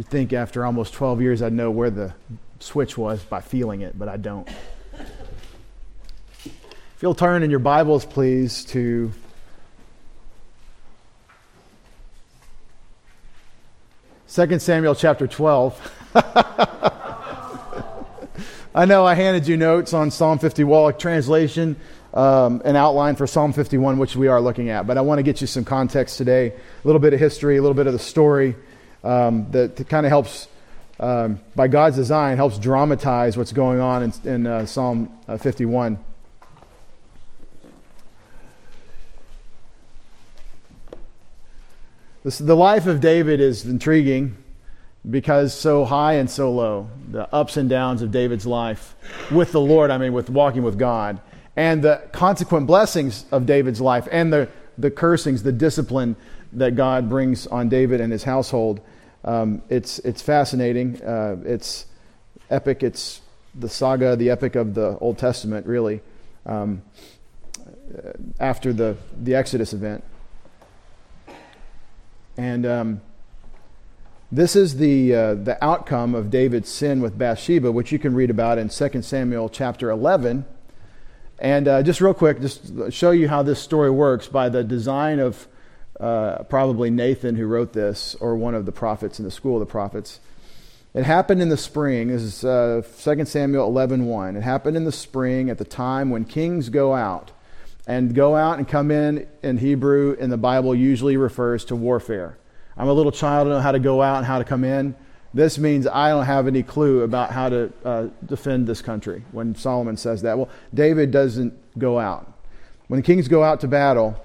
You'd think after almost 12 years I'd know where the switch was by feeling it, but I don't. If you'll turn in your Bibles, please, to Second Samuel chapter 12. I know I handed you notes on Psalm 51 translation, um, an outline for Psalm 51, which we are looking at. But I want to get you some context today, a little bit of history, a little bit of the story um, that kind of helps, um, by God's design, helps dramatize what's going on in, in uh, Psalm uh, 51. This, the life of David is intriguing because so high and so low, the ups and downs of David's life with the Lord, I mean, with walking with God, and the consequent blessings of David's life, and the, the cursings, the discipline that God brings on David and his household. Um, it's, it's fascinating. Uh, it's epic. It's the saga, the epic of the Old Testament, really, um, after the, the Exodus event. And um, this is the, uh, the outcome of David's sin with Bathsheba, which you can read about in 2 Samuel chapter 11. And uh, just real quick, just show you how this story works by the design of uh, probably Nathan who wrote this, or one of the prophets in the school of the prophets. It happened in the spring. This is uh, 2 Samuel 11 1. It happened in the spring at the time when kings go out and go out and come in in Hebrew in the Bible usually refers to warfare. I'm a little child, I don't know how to go out and how to come in. This means I don't have any clue about how to uh, defend this country when Solomon says that. Well, David doesn't go out. When the kings go out to battle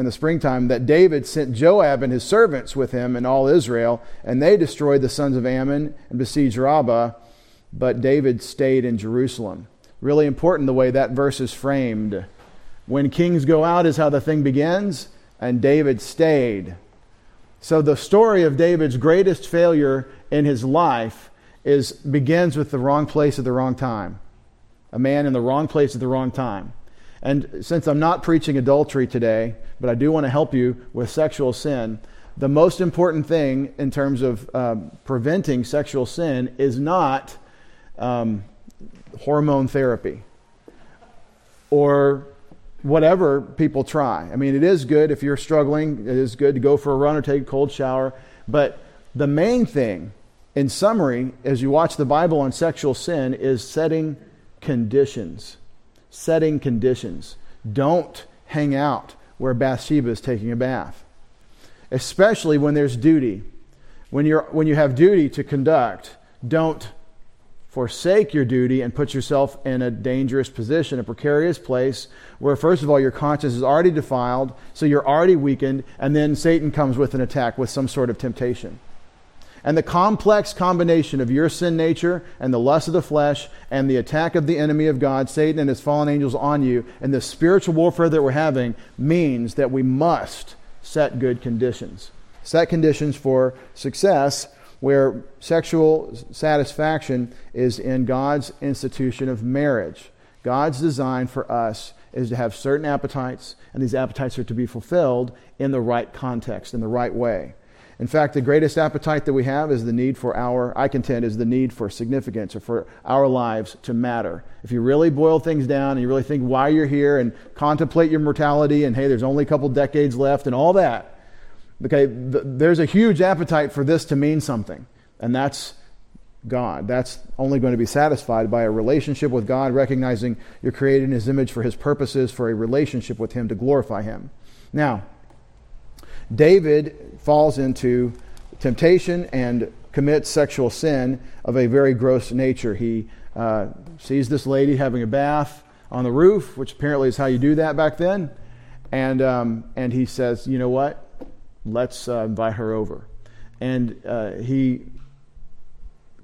in the springtime, that David sent Joab and his servants with him and all Israel, and they destroyed the sons of Ammon and besieged Rabbah, but David stayed in Jerusalem. Really important the way that verse is framed. When kings go out is how the thing begins, and David stayed. So the story of David's greatest failure in his life is begins with the wrong place at the wrong time. A man in the wrong place at the wrong time. And since I'm not preaching adultery today, but I do want to help you with sexual sin, the most important thing in terms of um, preventing sexual sin is not um, hormone therapy or whatever people try. I mean, it is good if you're struggling, it is good to go for a run or take a cold shower. But the main thing, in summary, as you watch the Bible on sexual sin, is setting conditions. Setting conditions. Don't hang out where Bathsheba is taking a bath, especially when there's duty. When, you're, when you have duty to conduct, don't forsake your duty and put yourself in a dangerous position, a precarious place where, first of all, your conscience is already defiled, so you're already weakened, and then Satan comes with an attack with some sort of temptation. And the complex combination of your sin nature and the lust of the flesh and the attack of the enemy of God, Satan and his fallen angels on you, and the spiritual warfare that we're having means that we must set good conditions. Set conditions for success where sexual satisfaction is in God's institution of marriage. God's design for us is to have certain appetites, and these appetites are to be fulfilled in the right context, in the right way. In fact, the greatest appetite that we have is the need for our, I contend, is the need for significance or for our lives to matter. If you really boil things down and you really think why you're here and contemplate your mortality and hey, there's only a couple decades left and all that, Okay, th- there's a huge appetite for this to mean something, and that's God. That's only going to be satisfied by a relationship with God, recognizing you're created in His image for His purposes, for a relationship with Him to glorify Him. Now, David falls into temptation and commits sexual sin of a very gross nature. He uh, sees this lady having a bath on the roof, which apparently is how you do that back then, and um, and he says, you know what? let's uh, invite her over. And uh, he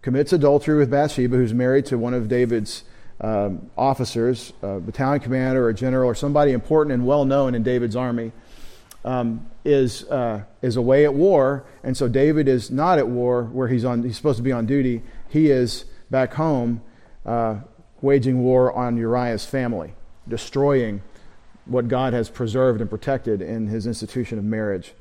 commits adultery with Bathsheba, who's married to one of David's um, officers, a battalion commander or a general or somebody important and well known in David's army, um, is, uh, is away at war. And so David is not at war where he's, on, he's supposed to be on duty. He is back home uh, waging war on Uriah's family, destroying what God has preserved and protected in his institution of marriage.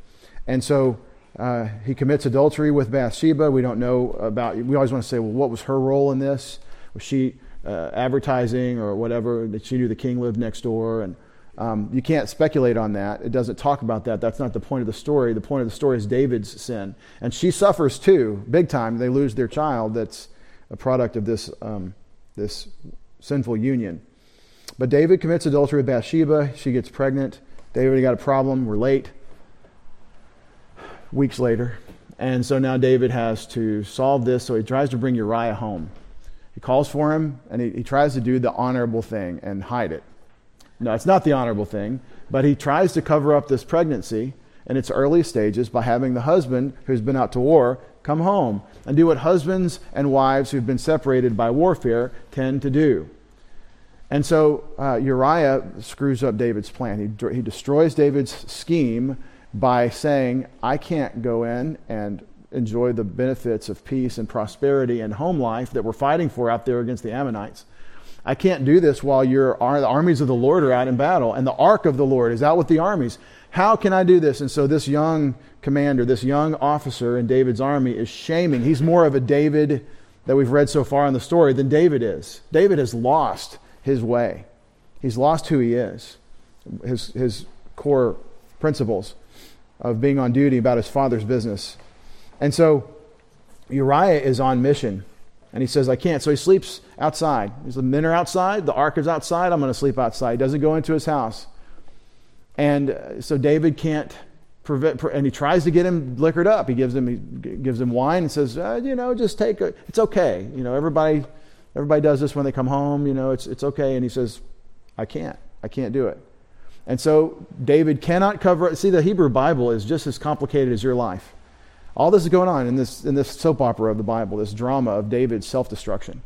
And so Uh, he commits adultery with Bathsheba. We don't know about. We always want to say, well, what was her role in this? Was she uh, advertising or whatever? That she knew the king lived next door, and um, you can't speculate on that. It doesn't talk about that. That's not the point of the story. The point of the story is David's sin, and she suffers too, big time. They lose their child. That's a product of this um, this sinful union. But David commits adultery with Bathsheba. She gets pregnant. David got a problem. We're late weeks later. And so now David has to solve this, so he tries to bring Uriah home. He calls for him, and he, he tries to do the honorable thing and hide it. No, it's not the honorable thing, but he tries to cover up this pregnancy in its early stages by having the husband who's been out to war come home and do what husbands and wives who've been separated by warfare tend to do. And so uh, Uriah screws up David's plan. He, he destroys David's scheme by saying, I can't go in and enjoy the benefits of peace and prosperity and home life that we're fighting for out there against the Ammonites. I can't do this while your the armies of the Lord are out in battle and the ark of the Lord is out with the armies. How can I do this? And so this young commander, this young officer in David's army is shaming. He's more of a David that we've read so far in the story than David is. David has lost his way. He's lost who he is, his, his core principles of being on duty about his father's business. And so Uriah is on mission. And he says, I can't. So he sleeps outside. The men are outside. The ark is outside. I'm going to sleep outside. He doesn't go into his house. And uh, so David can't prevent, and he tries to get him liquored up. He gives him, he gives him wine and says, uh, you know, just take it. It's okay. You know, everybody, everybody does this when they come home. You know, it's, it's okay. And he says, I can't. I can't do it. And so David cannot cover it. See, the Hebrew Bible is just as complicated as your life. All this is going on in this, in this soap opera of the Bible, this drama of David's self destruction.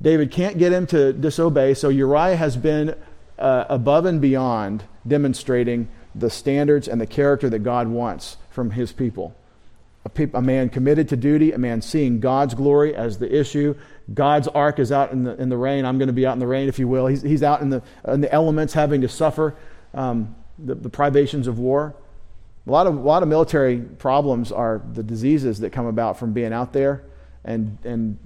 David can't get him to disobey, so Uriah has been uh, above and beyond demonstrating the standards and the character that God wants from his people. A, pe- a, man committed to duty, a man seeing God's glory as the issue. God's ark is out in the, in the rain. I'm going to be out in the rain, if you will. He's, he's out in the, in the elements having to suffer um, the, the privations of war. A lot of, a lot of military problems are the diseases that come about from being out there and, and,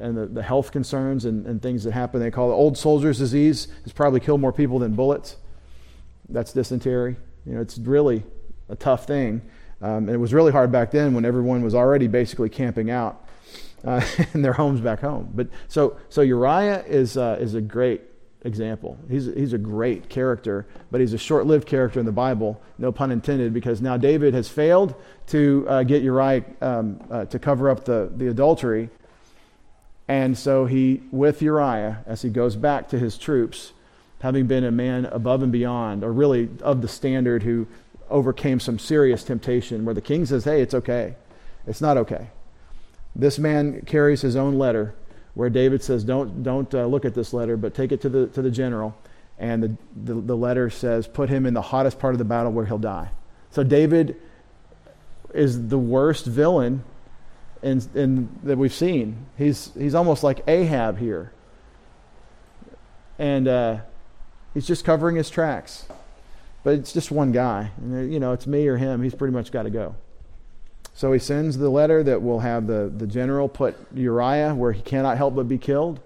and the, the health concerns and, and things that happen. They call it old soldier's disease. It's probably killed more people than bullets. That's dysentery. You know, it's really a tough thing. Um, and it was really hard back then when everyone was already basically camping out uh, in their homes back home. But so, so Uriah is, uh, is a great example. He's, he's a great character, but he's a short lived character in the Bible, no pun intended, because now David has failed to uh, get Uriah um, uh, to cover up the, the adultery. And so he, with Uriah, as he goes back to his troops, having been a man above and beyond, or really of the standard who overcame some serious temptation, where the king says, Hey, it's okay. It's not okay. This man carries his own letter where David says, Don't, don't uh, look at this letter, but take it to the, to the general. And the, the, the letter says, Put him in the hottest part of the battle where he'll die. So David is the worst villain in, in, that we've seen. He's, he's almost like Ahab here. And uh, he's just covering his tracks. But it's just one guy. And, you know, it's me or him. He's pretty much got to go. So he sends the letter that will have the, the general put Uriah where he cannot help but be killed.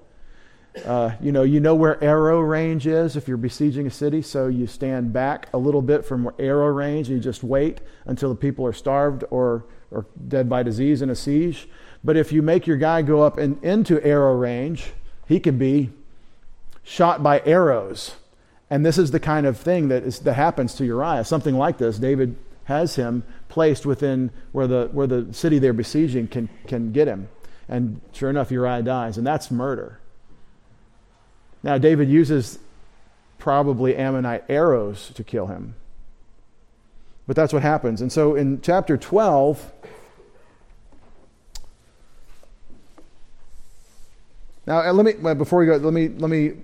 Uh, you know, you know where arrow range is if you're besieging a city, so you stand back a little bit from arrow range and you just wait until the people are starved or, or dead by disease in a siege. But if you make your guy go up and into arrow range, he could be shot by arrows. And this is the kind of thing that, is, that happens to Uriah. Something like this. David has him placed within where the, where the city they're besieging can, can get him. And sure enough, Uriah dies, and that's murder. Now, David uses probably Ammonite arrows to kill him. But that's what happens. And so in chapter 12, now uh, let me before we go, let me let me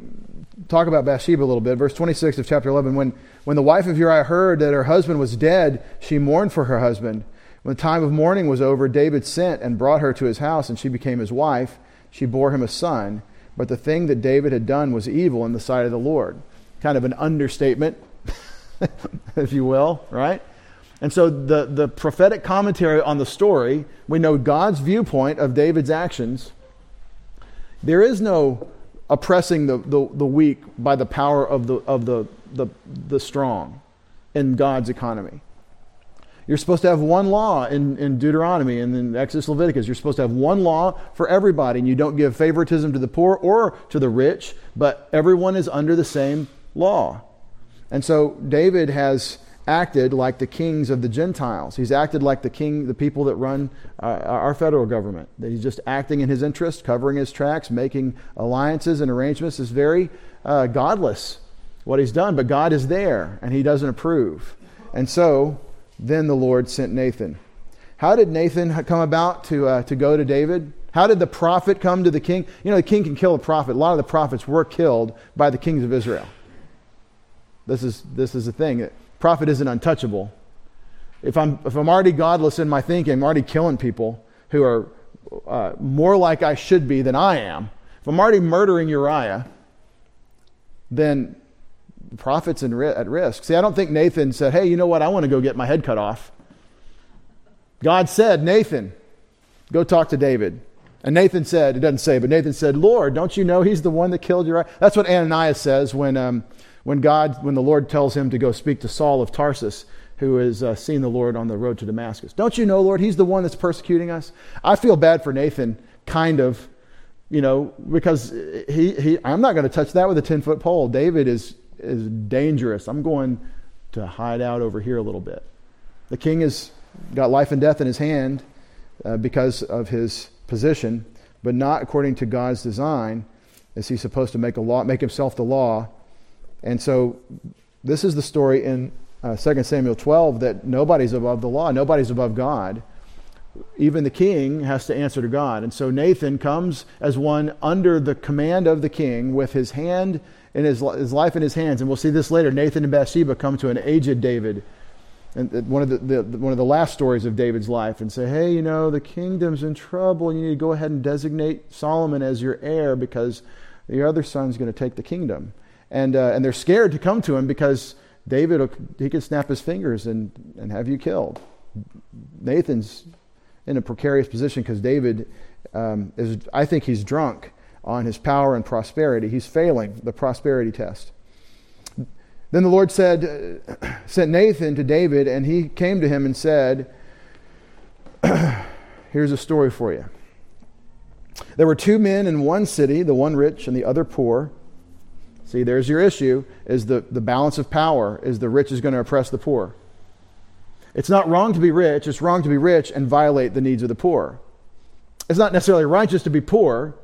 talk about Bathsheba a little bit. Verse 26 of chapter 11. When, when the wife of Uriah heard that her husband was dead, she mourned for her husband. When the time of mourning was over, David sent and brought her to his house, and she became his wife. She bore him a son. But the thing that David had done was evil in the sight of the Lord. Kind of an understatement, if you will, right? And so the, the prophetic commentary on the story, we know God's viewpoint of David's actions. There is no oppressing the, the, the weak by the power of the, of the, the, the strong in God's economy. You're supposed to have one law in, in Deuteronomy and in Exodus, Leviticus. You're supposed to have one law for everybody, and you don't give favoritism to the poor or to the rich, but everyone is under the same law. And so David has acted like the kings of the Gentiles. He's acted like the king, the people that run uh, our federal government. That he's just acting in his interest, covering his tracks, making alliances and arrangements. is very uh, godless what he's done, but God is there and he doesn't approve. And so then the Lord sent Nathan. How did Nathan come about to, uh, to go to David? How did the prophet come to the king? You know, the king can kill a prophet. A lot of the prophets were killed by the kings of Israel. This is, this is the thing. Prophet isn't untouchable. If I'm, if I'm already godless in my thinking, I'm already killing people who are uh, more like I should be than I am. If I'm already murdering Uriah, then the prophet's at risk. See, I don't think Nathan said, hey, you know what? I want to go get my head cut off. God said, Nathan, go talk to David. And Nathan said, it doesn't say, but Nathan said, Lord, don't you know he's the one that killed Uriah? That's what Ananias says when, um, when God, when the Lord tells him to go speak to Saul of Tarsus, who has uh, seen the Lord on the road to Damascus. Don't you know, Lord, he's the one that's persecuting us? I feel bad for Nathan, kind of, you know, because he, he I'm not going to touch that with a 10 foot pole. David is is dangerous. I'm going to hide out over here a little bit. The king has got life and death in his hand uh, because of his position, but not according to God's design. Is he supposed to make a law, make himself the law? And so, this is the story in uh, 2 Samuel 12 that nobody's above the law, nobody's above God. Even the king has to answer to God. And so Nathan comes as one under the command of the king with his hand in his, his life in his hands. And we'll see this later. Nathan and Bathsheba come to an aged David, and one of the, the, one of the last stories of David's life, and say, "Hey, you know, the kingdom's in trouble. You need to go ahead and designate Solomon as your heir because your other son's going to take the kingdom." And uh, and they're scared to come to him because David he could snap his fingers and and have you killed. Nathan's in a precarious position because David um, is. I think he's drunk on his power and prosperity. He's failing the prosperity test. Then the Lord said, sent Nathan to David, and he came to him and said, Here's a story for you. There were two men in one city, the one rich and the other poor. See, there's your issue, is the, the balance of power, is the rich is going to oppress the poor. It's not wrong to be rich, it's wrong to be rich and violate the needs of the poor. It's not necessarily righteous to be poor,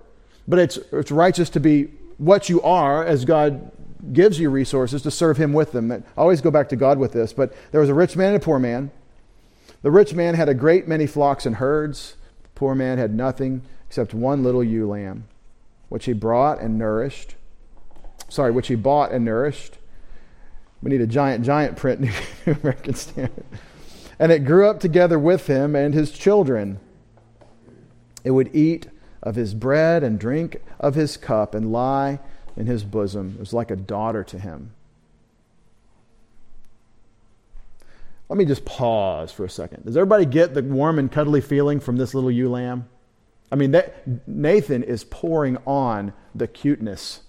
but it's, it's righteous to be what you are as God gives you resources to serve Him with them. I always go back to God with this, but there was a rich man and a poor man. The rich man had a great many flocks and herds. The poor man had nothing except one little ewe lamb, which he brought and nourished. Sorry, which he bought and nourished. We need a giant, giant print New American Standard. And it grew up together with him and his children. It would eat of his bread and drink of his cup and lie in his bosom. It was like a daughter to him. Let me just pause for a second. Does everybody get the warm and cuddly feeling from this little ewe lamb? I mean, that, Nathan is pouring on the cuteness,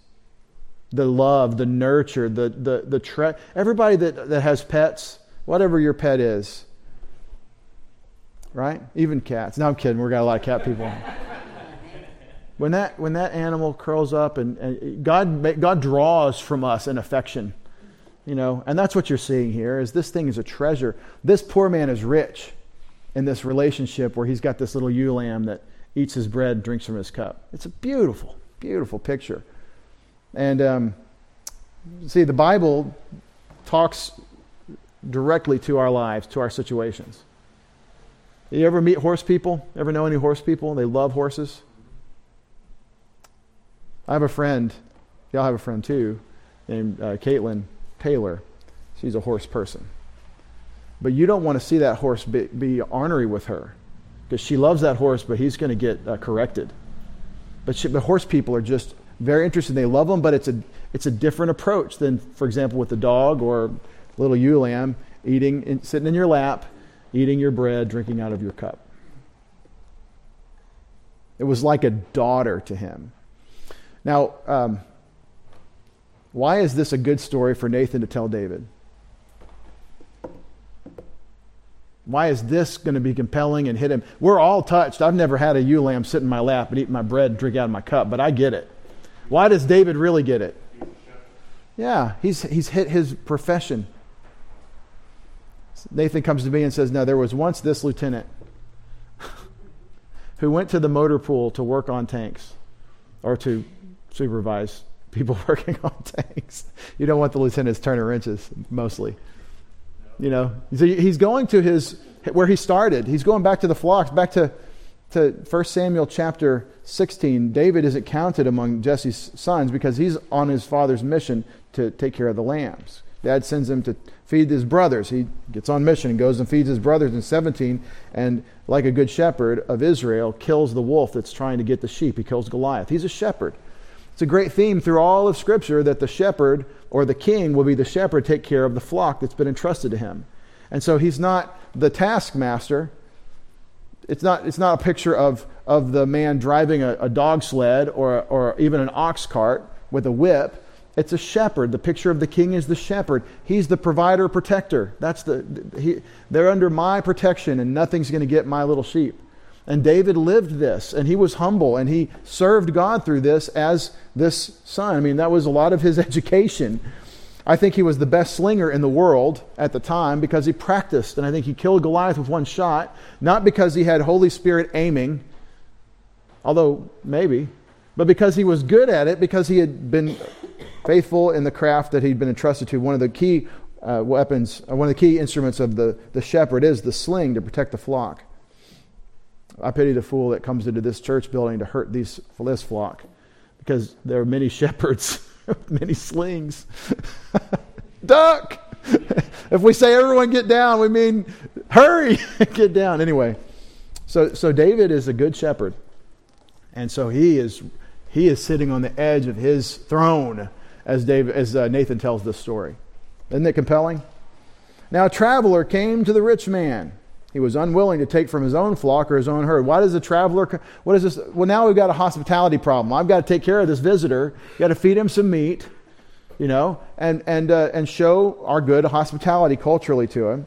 the love, the nurture, the, the, the tre- everybody that, that has pets, whatever your pet is, right? Even cats. No, I'm kidding. We've got a lot of cat people when that, when that animal curls up and, and God, God draws from us an affection, you know, and that's what you're seeing here is this thing is a treasure. This poor man is rich in this relationship where he's got this little ewe lamb that eats his bread, drinks from his cup. It's a beautiful, beautiful picture. And um, see, the Bible talks directly to our lives, to our situations. You ever meet horse people? Ever know any horse people? They love horses. I have a friend, y'all have a friend too, named uh, Caitlin Taylor. She's a horse person. But you don't want to see that horse be, be ornery with her because she loves that horse, but he's going to get uh, corrected. But, she, horse people are just very interested. They love them, but it's a, it's a different approach than, for example, with the dog or little ewe lamb. eating, sitting in your lap, eating your bread, drinking out of your cup. It was like a daughter to him. Now, um, why is this a good story for Nathan to tell David? Why is this going to be compelling and hit him? We're all touched. I've never had a ewe lamb sit in my lap and eat my bread and drink out of my cup, but I get it. Why does David really get it? Yeah, he's, he's hit his profession. Nathan comes to me and says, No, there was once this lieutenant who went to the motor pool to work on tanks or to supervise people working on tanks. You don't want the lieutenants turning wrenches, mostly. You know, so he's going to his where he started. He's going back to the flocks, back to to 1 Samuel chapter 16. David isn't counted among Jesse's sons because he's on his father's mission to take care of the lambs. Dad sends him to feed his brothers. He gets on mission and goes and feeds his brothers in 17, and like a good shepherd of Israel, kills the wolf that's trying to get the sheep. He kills Goliath. He's a shepherd. It's a great theme through all of Scripture that the shepherd or the king will be the shepherd, take care of the flock that's been entrusted to him. And so he's not the taskmaster. It's not, it's not a picture of, of the man driving a, a dog sled or, or even an ox cart with a whip it's a shepherd. The picture of the king is the shepherd. He's the provider, protector. That's the he, they're under my protection, and nothing's going to get my little sheep. And David lived this, and he was humble, and he served God through this as this son. I mean, that was a lot of his education. I think he was the best slinger in the world at the time because he practiced, and I think he killed Goliath with one shot, not because he had Holy Spirit aiming, although maybe, but because he was good at it, because he had been faithful in the craft that he'd been entrusted to. One of the key uh, weapons, uh, one of the key instruments of the, the shepherd is the sling to protect the flock. I pity the fool that comes into this church building to hurt these, this flock because there are many shepherds, many slings. Duck! if we say everyone get down, we mean hurry, get down. Anyway, so, so David is a good shepherd. And so he is, he is sitting on the edge of his throne as, David, as uh, Nathan tells this story. Isn't it compelling? Now, a traveler came to the rich man. He was unwilling to take from his own flock or his own herd. Why does the traveler, what is this? Well, now we've got a hospitality problem. I've got to take care of this visitor. Got to feed him some meat, you know, and, and, uh, and show our good hospitality culturally to him.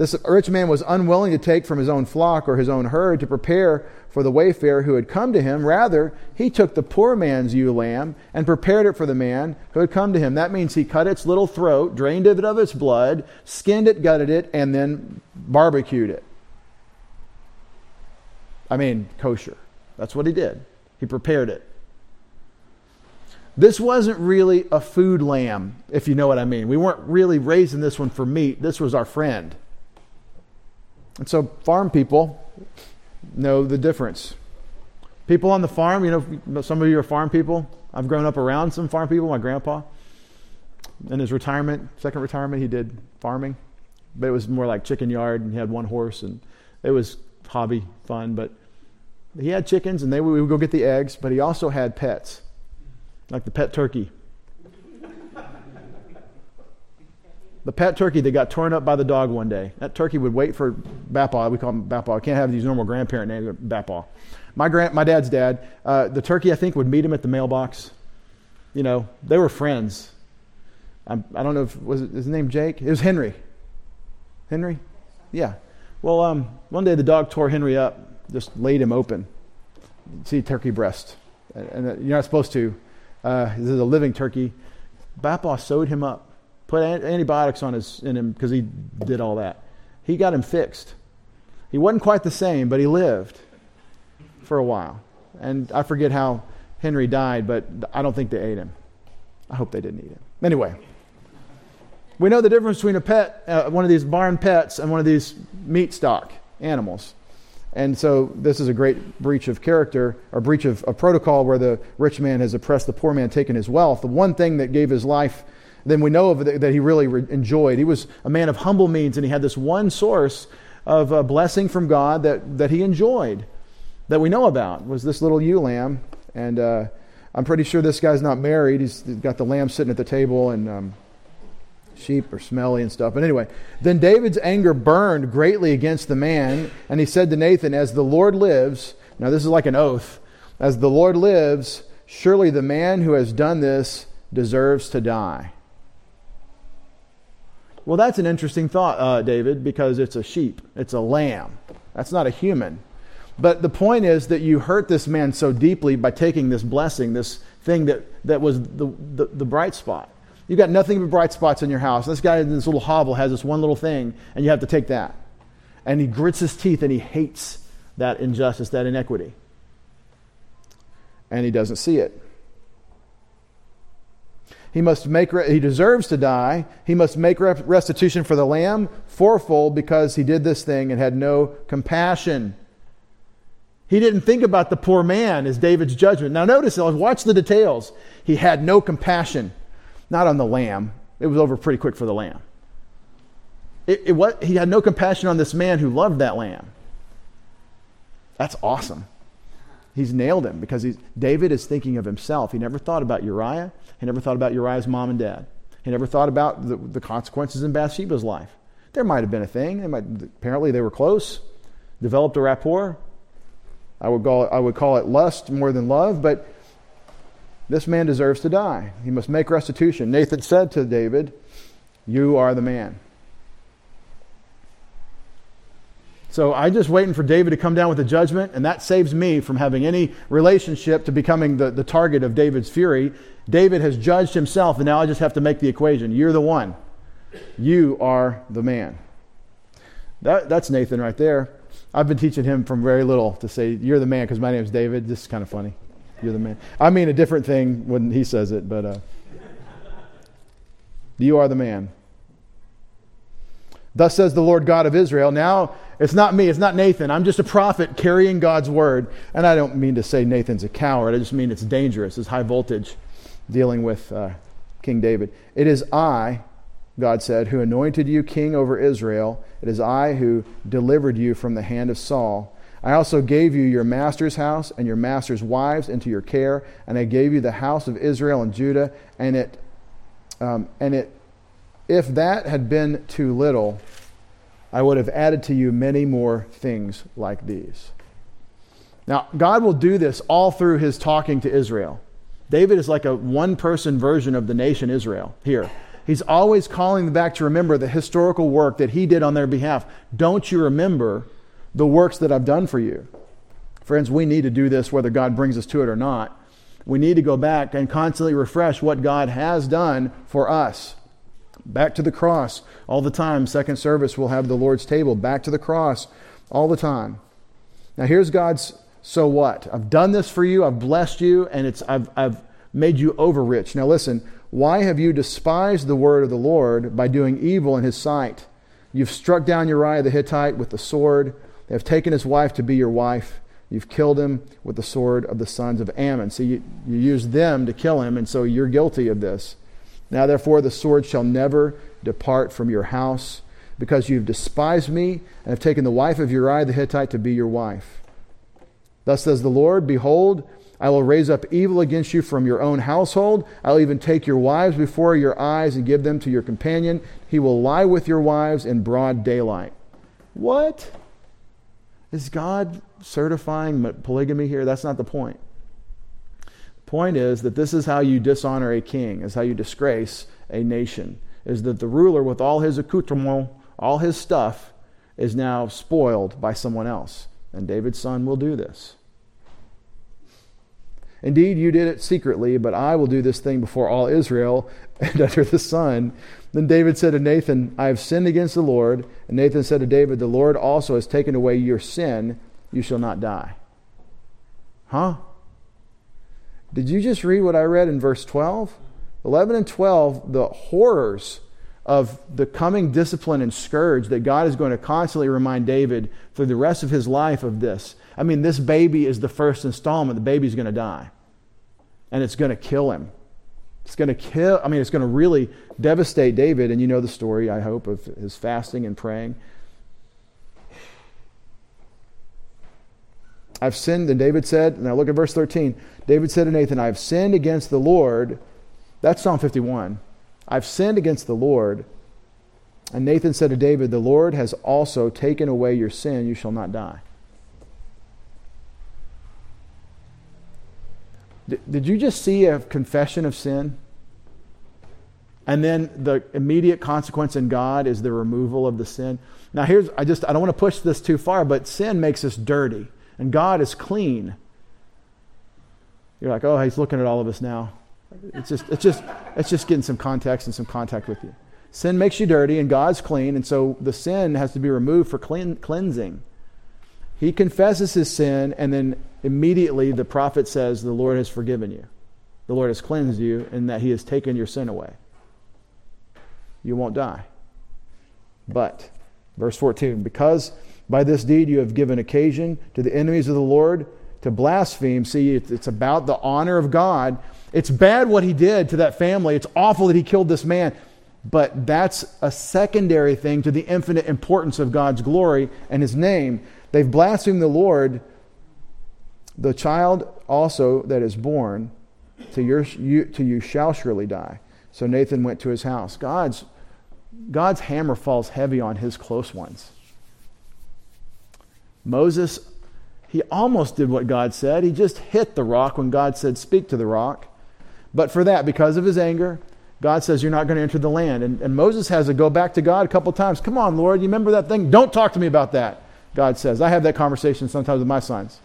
This rich man was unwilling to take from his own flock or his own herd to prepare for the wayfarer who had come to him. Rather, he took the poor man's ewe lamb and prepared it for the man who had come to him. That means he cut its little throat, drained it of its blood, skinned it, gutted it, and then barbecued it. I mean, kosher. That's what he did. He prepared it. This wasn't really a food lamb, if you know what I mean. We weren't really raising this one for meat. This was our friend. And so, farm people, know the difference. People on the farm, you know, some of you are farm people. I've grown up around some farm people. My grandpa, in his retirement, second retirement, he did farming, but it was more like chicken yard, and he had one horse, and it was hobby fun. But he had chickens, and they we would go get the eggs. But he also had pets, like the pet turkey. The pet turkey that got torn up by the dog one day. That turkey would wait for Bapaw. We call him Bapaw. I can't have these normal grandparent names, Bapaw. My, grand, my dad's dad, uh, the turkey, I think, would meet him at the mailbox. You know, they were friends. I'm, I, don't know if, was his name Jake? It was Henry. Henry? Yeah. Well, um, one day the dog tore Henry up, just laid him open. See, turkey breast. And, and uh, you're not supposed to. Uh, this is a living turkey. Bapaw sewed him up put antibiotics on his in him because he did all that. He got him fixed. He wasn't quite the same, but he lived for a while. And I forget how Henry died, but I don't think they ate him. I hope they didn't eat him. Anyway, we know the difference between a pet, uh, one of these barn pets, and one of these meat stock animals. And so this is a great breach of character or breach of, a protocol where the rich man has oppressed the poor man, taken his wealth. The one thing that gave his life then we know of that he really enjoyed. He was a man of humble means, and he had this one source of a blessing from God that, that he enjoyed, that we know about, was this little ewe lamb. And uh, I'm pretty sure this guy's not married. He's got the lamb sitting at the table and um, sheep are smelly and stuff. But anyway, then David's anger burned greatly against the man, and he said to Nathan, As the Lord lives, now this is like an oath, as the Lord lives, surely the man who has done this deserves to die. Well, that's an interesting thought, uh, David, because it's a sheep, it's a lamb. That's not a human. But the point is that you hurt this man so deeply by taking this blessing, this thing that, that was the, the, the bright spot. You've got nothing but bright spots in your house. This guy in this little hovel has this one little thing, and you have to take that. And he grits his teeth and he hates that injustice, that inequity. And he doesn't see it. He must make he deserves to die. He must make restitution for the lamb fourfold because he did this thing and had no compassion. He didn't think about the poor man as David's judgment. Now notice, uh, watch the details. He had no compassion, not on the lamb. It was over pretty quick for the lamb. It, it what, he had no compassion on this man who loved that lamb. That's awesome. He's nailed him because David is thinking of himself. He never thought about Uriah. He never thought about Uriah's mom and dad. He never thought about the, the consequences in Bathsheba's life. There might have been a thing. They might, apparently, they were close, developed a rapport. I would, call it, I would call it lust more than love, but this man deserves to die. He must make restitution. Nathan said to David, You are the man. So I'm just waiting for David to come down with a judgment, and that saves me from having any relationship to becoming the, the target of David's fury. David has judged himself, and now I just have to make the equation. You're the one. You are the man. That, that's Nathan right there. I've been teaching him from very little to say, You're the man, because my name's David. This is kind of funny. You're the man. I mean a different thing when he says it, but uh, you are the man. Thus says the Lord God of Israel. Now, it's not me, it's not Nathan. I'm just a prophet carrying God's word. And I don't mean to say Nathan's a coward, I just mean it's dangerous, it's high voltage dealing with uh, King David. It is I, God said, who anointed you king over Israel. It is I who delivered you from the hand of Saul. I also gave you your master's house and your master's wives into your care, and I gave you the house of Israel and Judah, and it, um, and it if that had been too little, I would have added to you many more things like these. Now, God will do this all through his talking to Israel. David is like a one person version of the nation Israel here. He's always calling them back to remember the historical work that he did on their behalf. Don't you remember the works that I've done for you? Friends, we need to do this whether God brings us to it or not. We need to go back and constantly refresh what God has done for us. Back to the cross all the time. Second service we'll have the Lord's table. Back to the cross all the time. Now here's God's so what? I've done this for you, I've blessed you, and it's I've I've made you over rich. Now listen, why have you despised the word of the Lord by doing evil in his sight? You've struck down Uriah the Hittite with the sword. They have taken his wife to be your wife. You've killed him with the sword of the sons of Ammon. So you, you used them to kill him, and so you're guilty of this. Now, therefore, the sword shall never depart from your house, because you've despised me and have taken the wife of Uriah the Hittite to be your wife. Thus says the Lord Behold, I will raise up evil against you from your own household. I'll even take your wives before your eyes and give them to your companion. He will lie with your wives in broad daylight. What? Is God certifying polygamy here? That's not the point. Point is that this is how you dishonor a king, is how you disgrace a nation, is that the ruler with all his accoutrement, all his stuff, is now spoiled by someone else. And David's son will do this. Indeed, you did it secretly, but I will do this thing before all Israel and under the sun. Then David said to Nathan, I have sinned against the Lord. And Nathan said to David, The Lord also has taken away your sin. You shall not die. Huh? Did you just read what I read in verse 12? 11 and 12, the horrors of the coming discipline and scourge that God is going to constantly remind David through the rest of his life of this. I mean, this baby is the first installment. The baby's going to die, and it's going to kill him. It's going to kill, I mean, it's going to really devastate David. And you know the story, I hope, of his fasting and praying. I've sinned, and David said, now look at verse 13. David said to Nathan, I have sinned against the Lord. That's Psalm 51. I've sinned against the Lord. And Nathan said to David, The Lord has also taken away your sin. You shall not die. Did you just see a confession of sin? And then the immediate consequence in God is the removal of the sin. Now, here's, I just, I don't want to push this too far, but sin makes us dirty, and God is clean. You're like, oh, he's looking at all of us now. It's just, it's just, it's just getting some context and some contact with you. Sin makes you dirty, and God's clean, and so the sin has to be removed for clean, cleansing. He confesses his sin, and then immediately the prophet says, The Lord has forgiven you. The Lord has cleansed you, and that he has taken your sin away. You won't die. But, verse 14, because by this deed you have given occasion to the enemies of the Lord to blaspheme. See, it's about the honor of God. It's bad what he did to that family. It's awful that he killed this man. But that's a secondary thing to the infinite importance of God's glory and his name. They've blasphemed the Lord. The child also that is born to, your, you, to you shall surely die. So Nathan went to his house. God's, God's hammer falls heavy on his close ones. Moses, he almost did what God said. He just hit the rock when God said, Speak to the rock. But for that, because of his anger, God says, You're not going to enter the land. And, and Moses has to go back to God a couple times. Come on, Lord, you remember that thing? Don't talk to me about that. God says. I have that conversation sometimes with my sons.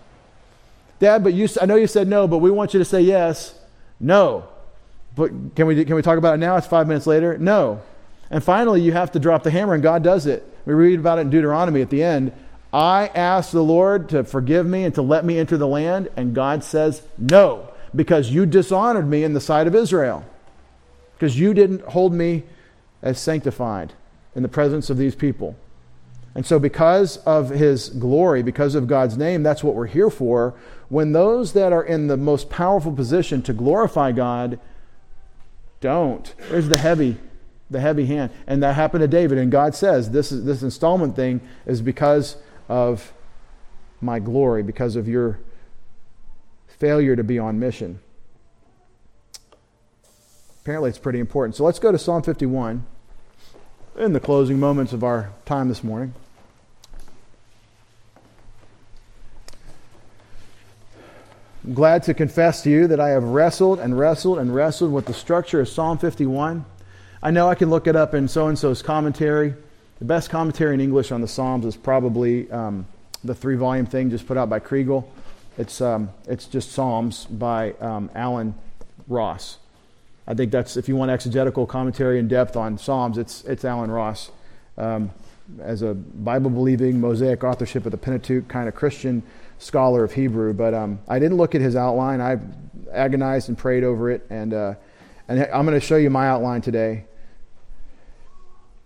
Dad, but you, I know you said no, but we want you to say yes. No. But can we, can we talk about it now? It's five minutes later. No. And finally, you have to drop the hammer, and God does it. We read about it in Deuteronomy at the end. I asked the Lord to forgive me and to let me enter the land, and God says no, because you dishonored me in the sight of Israel, because you didn't hold me as sanctified in the presence of these people. And so, because of his glory, because of God's name, that's what we're here for. When those that are in the most powerful position to glorify God don't, there's the heavy, the heavy hand. And that happened to David. And God says this, is, this installment thing is because of my glory, because of your failure to be on mission. Apparently, it's pretty important. So let's go to Psalm 51 in the closing moments of our time this morning. I'm glad to confess to you that I have wrestled and wrestled and wrestled with the structure of Psalm 51. I know I can look it up in so and so's commentary. The best commentary in English on the Psalms is probably um, the three volume thing just put out by Kregel. It's, um, it's just Psalms by um, Allen Ross. I think that's, if you want exegetical commentary in depth on Psalms, it's, it's Allen Ross. Um, as a Bible believing, Mosaic authorship of the Pentateuch kind of Christian scholar of Hebrew, but um, I didn't look at his outline. I agonized and prayed over it, and, uh, and I'm going to show you my outline today.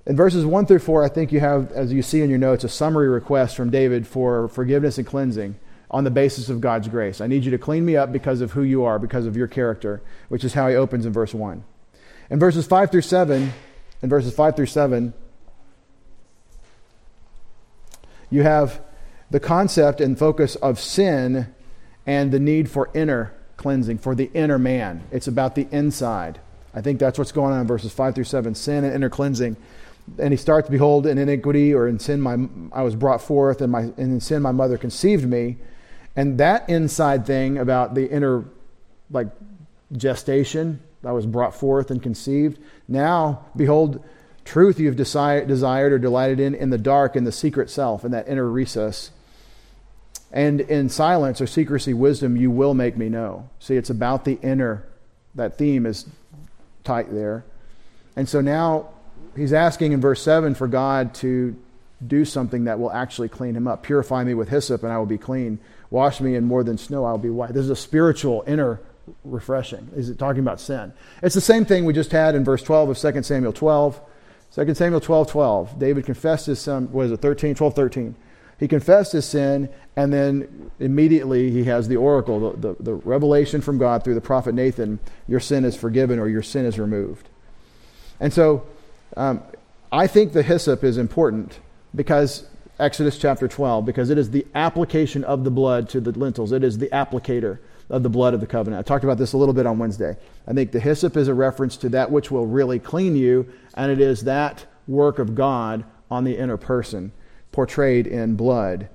In verses 1 through 4, I think you have, as you see in your notes, a summary request from David for forgiveness and cleansing on the basis of God's grace. I need you to clean me up because of who you are, because of your character, which is how he opens in verse 1. In verses 5 through 7, in verses 5 through 7, you have the concept and focus of sin and the need for inner cleansing, for the inner man. It's about the inside. I think that's what's going on in verses 5 through 7 sin and inner cleansing. And he starts, Behold, in iniquity or in sin my, I was brought forth, and, my, and in sin my mother conceived me. And that inside thing about the inner, like, gestation, I was brought forth and conceived. Now, behold, truth you've desired or delighted in in the dark, in the secret self, in that inner recess. And in silence or secrecy, wisdom, you will make me know. See, it's about the inner. That theme is tight there. And so now he's asking in verse 7 for God to do something that will actually clean him up. Purify me with hyssop, and I will be clean. Wash me in more than snow, I will be white. This is a spiritual inner refreshing. Is it talking about sin? It's the same thing we just had in verse 12 of 2 Samuel 12. 2 Samuel 12 12. David confessed his sin, what is it, 13? 12 13. He confessed his sin, and then immediately he has the oracle, the, the, the, revelation from God through the prophet Nathan your sin is forgiven or your sin is removed. And so um, I think the hyssop is important because Exodus chapter 12, because it is the application of the blood to the lintels, it is the applicator. of the blood of the covenant. I talked about this a little bit on Wednesday. I think the hyssop is a reference to that which will really clean you, and it is that work of God on the inner person portrayed in blood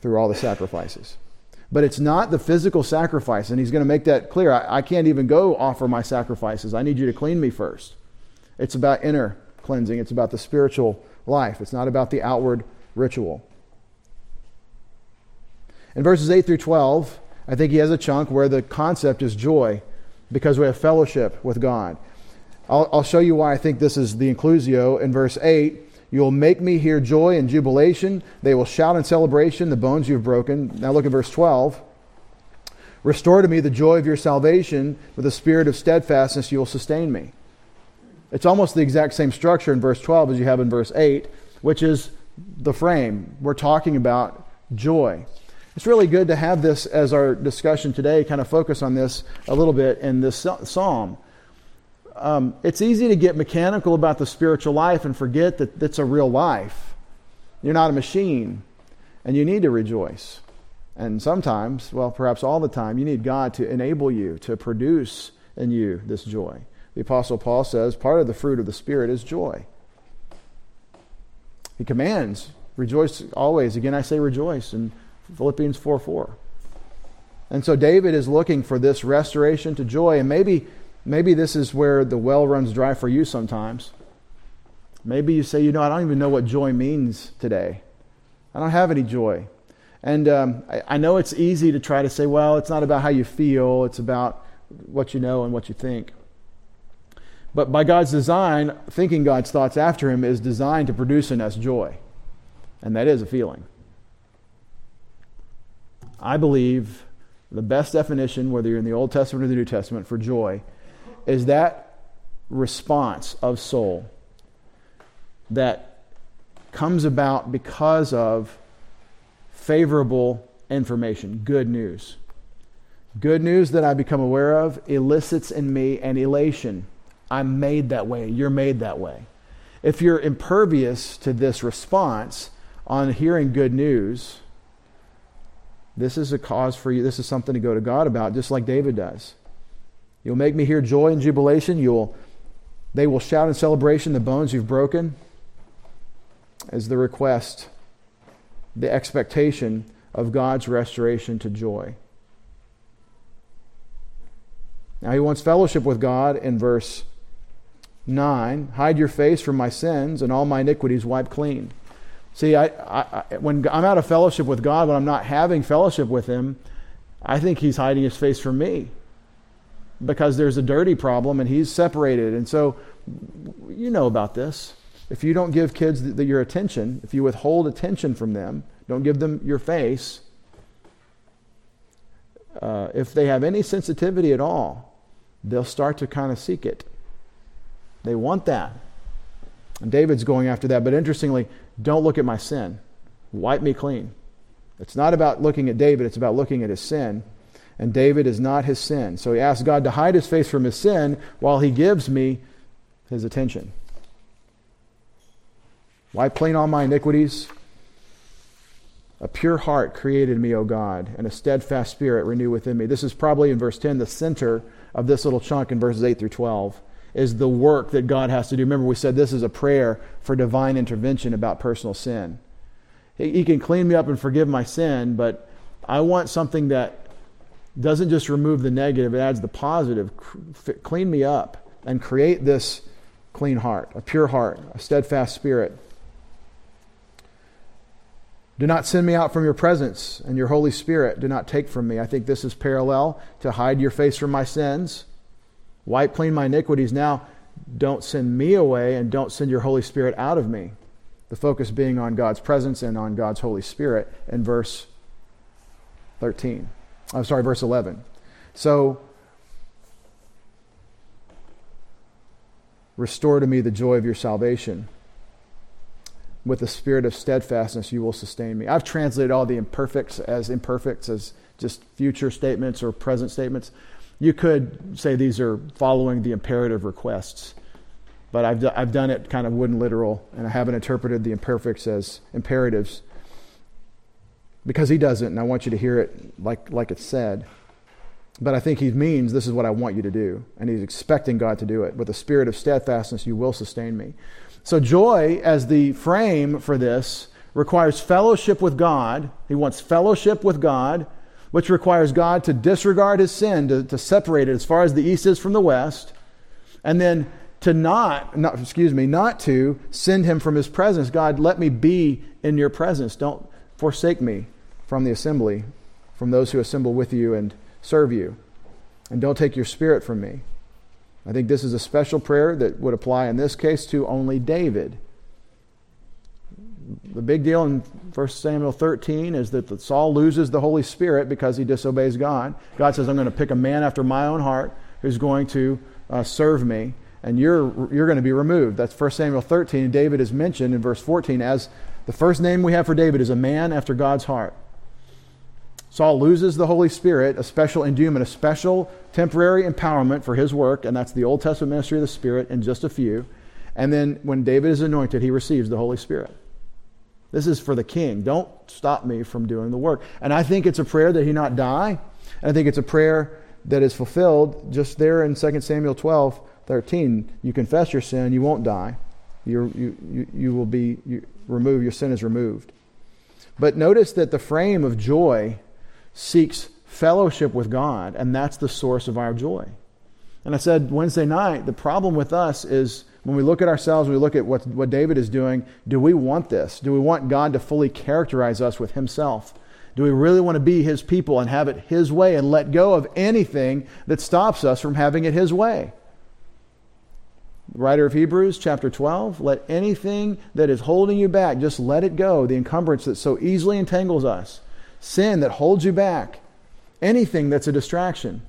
through all the sacrifices. But it's not the physical sacrifice, and he's going to make that clear. I, I can't even go offer my sacrifices. I need you to clean me first. It's about inner cleansing, it's about the spiritual life, it's not about the outward ritual. In verses 8 through 12, I think he has a chunk where the concept is joy because we have fellowship with God. I'll, I'll show you why I think this is the inclusio in verse 8. You will make me hear joy and jubilation. They will shout in celebration the bones you have broken. Now look at verse 12. Restore to me the joy of your salvation. With a spirit of steadfastness, you will sustain me. It's almost the exact same structure in verse 12 as you have in verse 8, which is the frame. We're talking about joy. It's really good to have this as our discussion today, kind of focus on this a little bit in this psalm. Um, it's easy to get mechanical about the spiritual life and forget that it's a real life. You're not a machine, and you need to rejoice. And sometimes, well, perhaps all the time, you need God to enable you to produce in you this joy. The Apostle Paul says part of the fruit of the Spirit is joy. He commands, rejoice always. Again, I say rejoice. in Philippians 4 4. And so David is looking for this restoration to joy. And maybe, maybe this is where the well runs dry for you sometimes. Maybe you say, you know, I don't even know what joy means today. I don't have any joy. And um, I, I know it's easy to try to say, well, it's not about how you feel, it's about what you know and what you think. But by God's design, thinking God's thoughts after Him is designed to produce in us joy. And that is a feeling. I believe the best definition, whether you're in the Old Testament or the New Testament, for joy is that response of soul that comes about because of favorable information, good news. Good news that I become aware of elicits in me an elation. I'm made that way. You're made that way. If you're impervious to this response on hearing good news, this is a cause for you. This is something to go to God about, just like David does. You'll make me hear joy and jubilation. You'll, they will shout in celebration the bones you've broken. As the request, the expectation of God's restoration to joy. Now he wants fellowship with God in verse 9. Hide your face from my sins and all my iniquities wipe clean. See, I, I, when I'm out of fellowship with God, when I'm not having fellowship with Him, I think He's hiding His face from me because there's a dirty problem and He's separated. And so, you know about this. If you don't give kids the, the, your attention, if you withhold attention from them, don't give them your face, uh, if they have any sensitivity at all, they'll start to kind of seek it. They want that. And David's going after that. But interestingly, don't look at my sin. Wipe me clean. It's not about looking at David, it's about looking at his sin. And David is not his sin. So he asks God to hide his face from his sin while he gives me his attention. Wipe clean all my iniquities. A pure heart created me, O God, and a steadfast spirit renew within me. This is probably in verse 10, the center of this little chunk in verses 8 through 12 is the work that God has to do. Remember, we said this is a prayer for divine intervention about personal sin. He, can clean me up and forgive my sin, but I want something that doesn't just remove the negative, it adds the positive. Clean me up and create this clean heart, a pure heart, a steadfast spirit. Do not send me out from your presence, and your Holy Spirit do not take from me. I think this is parallel to hide your face from my sins Wipe clean my iniquities. Now, don't send me away and don't send your Holy Spirit out of me. The focus being on God's presence and on God's Holy Spirit in verse 13. I'm sorry, verse 11. So, restore to me the joy of your salvation. With the spirit of steadfastness, you will sustain me. I've translated all the imperfects as imperfects, as just future statements or present statements. You could say these are following the imperative requests, but I've, I've done it kind of wooden literal, and I haven't interpreted the imperfects as imperatives because he doesn't, and I want you to hear it like, like it's said. But I think he means this is what I want you to do. And he's expecting God to do it. With a spirit of steadfastness, you will sustain me. So, joy as the frame for this requires fellowship with God. He wants fellowship with God, which requires God to disregard his sin, to, to separate it as far as the east is from the west, and then to not, not, excuse me, not to send him from his presence. God, let me be in your presence. Don't forsake me from the assembly, from those who assemble with you and serve you. And don't take your spirit from me. I think this is a special prayer that would apply in this case to only David. The big deal in 1 Samuel 13 is that Saul loses the Holy Spirit because he disobeys God. God says, I'm going to pick a man after my own heart who's going to uh, serve me, and you're, you're going to be removed. That's 1 Samuel 13. David is mentioned in verse 14 as the first name we have for David is a man after God's heart. Saul loses the Holy Spirit, a special endowment, a special temporary empowerment for his work, and that's the Old Testament ministry of the Spirit in just a few. And then when David is anointed, he receives the Holy Spirit. This is for the king. Don't stop me from doing the work. And I think it's a prayer that he not die. And I think it's a prayer that is fulfilled just there in 2 Samuel 12, 13. You confess your sin, you won't die. you you, you will be you, removed, your sin is removed. But notice that the frame of joy seeks fellowship with God, and that's the source of our joy. And I said Wednesday night, the problem with us is when we look at ourselves, we look at what, what David is doing, do we want this? Do we want God to fully characterize us with Himself? Do we really want to be His people and have it His way and let go of anything that stops us from having it His way? The writer of Hebrews, chapter 12, let anything that is holding you back, just let it go, the encumbrance that so easily entangles us sin that holds you back, anything that's a distraction.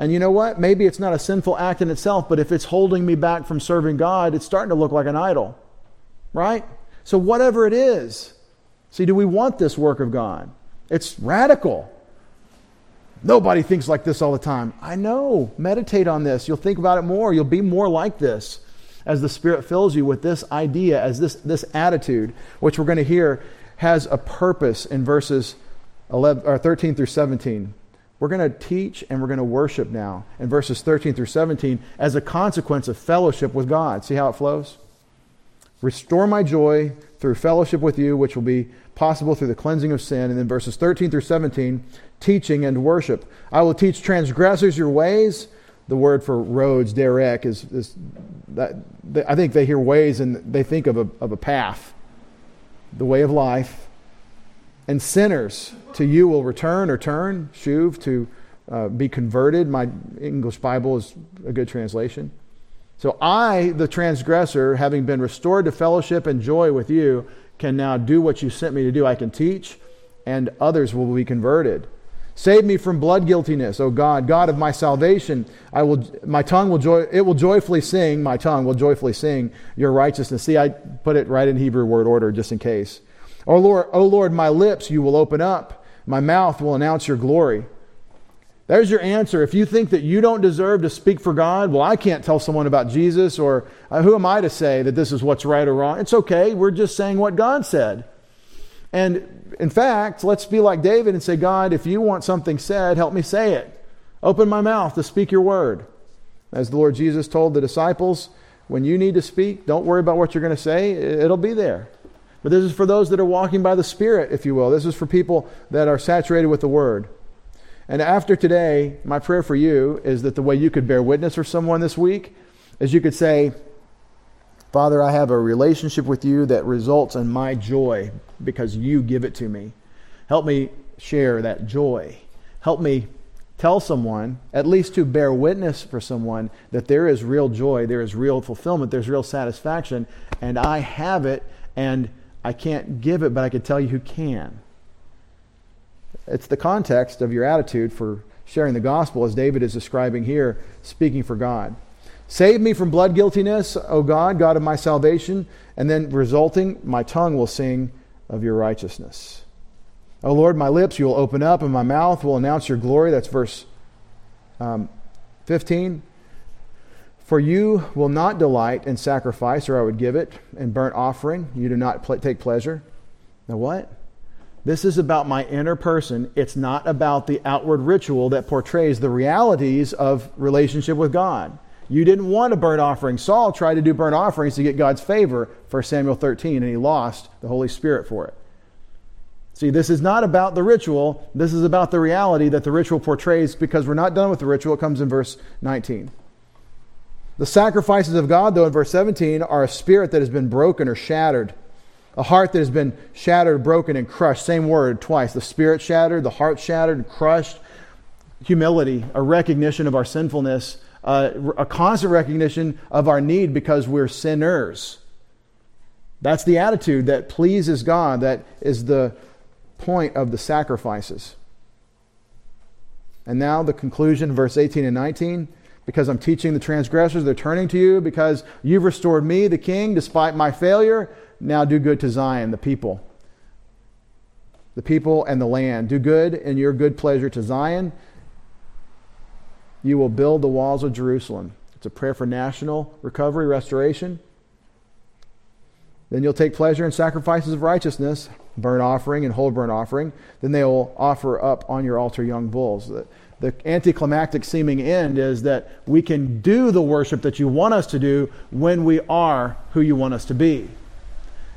And you know what? Maybe it's not a sinful act in itself, but if it's holding me back from serving God, it's starting to look like an idol. Right? So, whatever it is, see, do we want this work of God? It's radical. Nobody thinks like this all the time. I know. Meditate on this. You'll think about it more. You'll be more like this as the Spirit fills you with this idea, as this, this attitude, which we're going to hear has a purpose in verses 11, or 13 through 17. We're going to teach and we're going to worship now in verses 13 through 17 as a consequence of fellowship with God. See how it flows? Restore my joy through fellowship with you, which will be possible through the cleansing of sin. And then verses 13 through 17, teaching and worship. I will teach transgressors your ways. The word for roads, derek, is, is that, I think they hear ways and they think of a, of a path, the way of life and sinners to you will return or turn, shuv, to uh, be converted. My English Bible is a good translation. So I, the transgressor, having been restored to fellowship and joy with you, can now do what you sent me to do. I can teach, and others will be converted. Save me from blood guiltiness, O God, God of my salvation. I will, my tongue will joy, it will joyfully sing. My tongue will joyfully sing your righteousness. See, I put it right in Hebrew word order just in case. O Lord, o Lord, my lips you will open up, my mouth will announce your glory. There's your answer. If you think that you don't deserve to speak for God, well, I can't tell someone about Jesus, or uh, who am I to say that this is what's right or wrong? It's okay. We're just saying what God said. And in fact, let's be like David and say, God, if you want something said, help me say it. Open my mouth to speak your word. As the Lord Jesus told the disciples, when you need to speak, don't worry about what you're going to say, it'll be there. But this is for those that are walking by the Spirit, if you will. This is for people that are saturated with the Word. And after today, my prayer for you is that the way you could bear witness for someone this week is you could say, Father, I have a relationship with you that results in my joy because you give it to me. Help me share that joy. Help me tell someone, at least to bear witness for someone, that there is real joy, there is real fulfillment, there's real satisfaction, and I have it, and I can't give it, but I can tell you who can. It's the context of your attitude for sharing the gospel, as David is describing here, speaking for God. Save me from blood guiltiness, O God, God of my salvation, and then resulting, my tongue will sing of your righteousness. O Lord, my lips you will open up, and my mouth will announce your glory. That's verse um, 15. For you will not delight in sacrifice, or I would give it, in burnt offering. You do not pl- take pleasure. Now, what? This is about my inner person. It's not about the outward ritual that portrays the realities of relationship with God. You didn't want a burnt offering. Saul tried to do burnt offerings to get God's favor, 1 Samuel 13, and he lost the Holy Spirit for it. See, this is not about the ritual. This is about the reality that the ritual portrays because we're not done with the ritual. It comes in verse 19. The sacrifices of God, though, in verse 17, are a spirit that has been broken or shattered. A heart that has been shattered, broken, and crushed. Same word twice. The spirit shattered, the heart shattered, crushed. Humility, a recognition of our sinfulness, uh, a constant recognition of our need because we're sinners. That's the attitude that pleases God, that is the point of the sacrifices. And now the conclusion, verse 18 and 19. Because I'm teaching the transgressors, they're turning to you. Because you've restored me, the king, despite my failure. Now do good to Zion, the people. The people and the land. Do good in your good pleasure to Zion. You will build the walls of Jerusalem. It's a prayer for national recovery, restoration. Then you'll take pleasure in sacrifices of righteousness, burnt offering and whole burnt offering. Then they will offer up on your altar young bulls. The, anticlimactic seeming end is that we can do the worship that you want us to do when we are who you want us to be.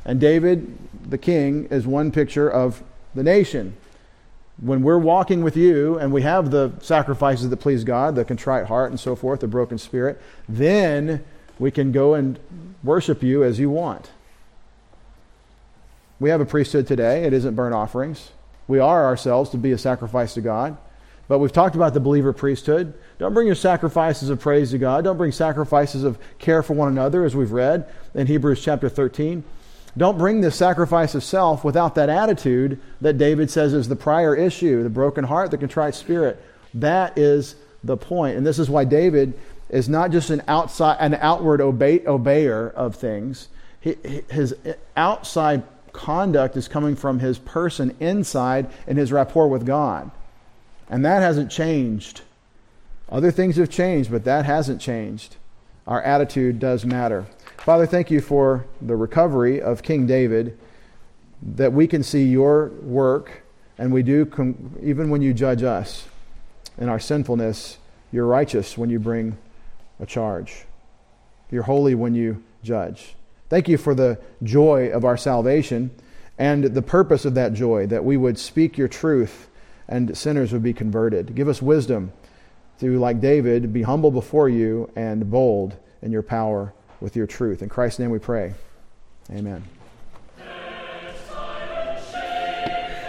And David, the king, is one picture of the nation. When we're walking with you and we have the sacrifices that please God, the contrite heart and so forth, the broken spirit, then we can go and worship you as you want. We have a priesthood today. It isn't burnt offerings. We are ourselves to be a sacrifice to God. But we've talked about the believer priesthood. Don't bring your sacrifices of praise to God. Don't bring sacrifices of care for one another, as we've read in Hebrews chapter 13. Don't bring the sacrifice of self without that attitude that David says is the prior issue the broken heart, the contrite spirit. That is the point. And this is why David is not just an outside, an outward obey, obeyer of things. his outside conduct is coming from his person inside and his rapport with God. And that hasn't changed. Other things have changed, but that hasn't changed. Our attitude does matter. Father, thank you for the recovery of King David, that we can see your work, and we do, com- even when you judge us in our sinfulness, you're righteous when you bring a charge. You're holy when you judge. Thank you for the joy of our salvation and the purpose of that joy, that we would speak your truth and sinners would be converted. Give us wisdom to, like David, be humble before you and bold in your power with your truth. In Christ's name we pray. Amen.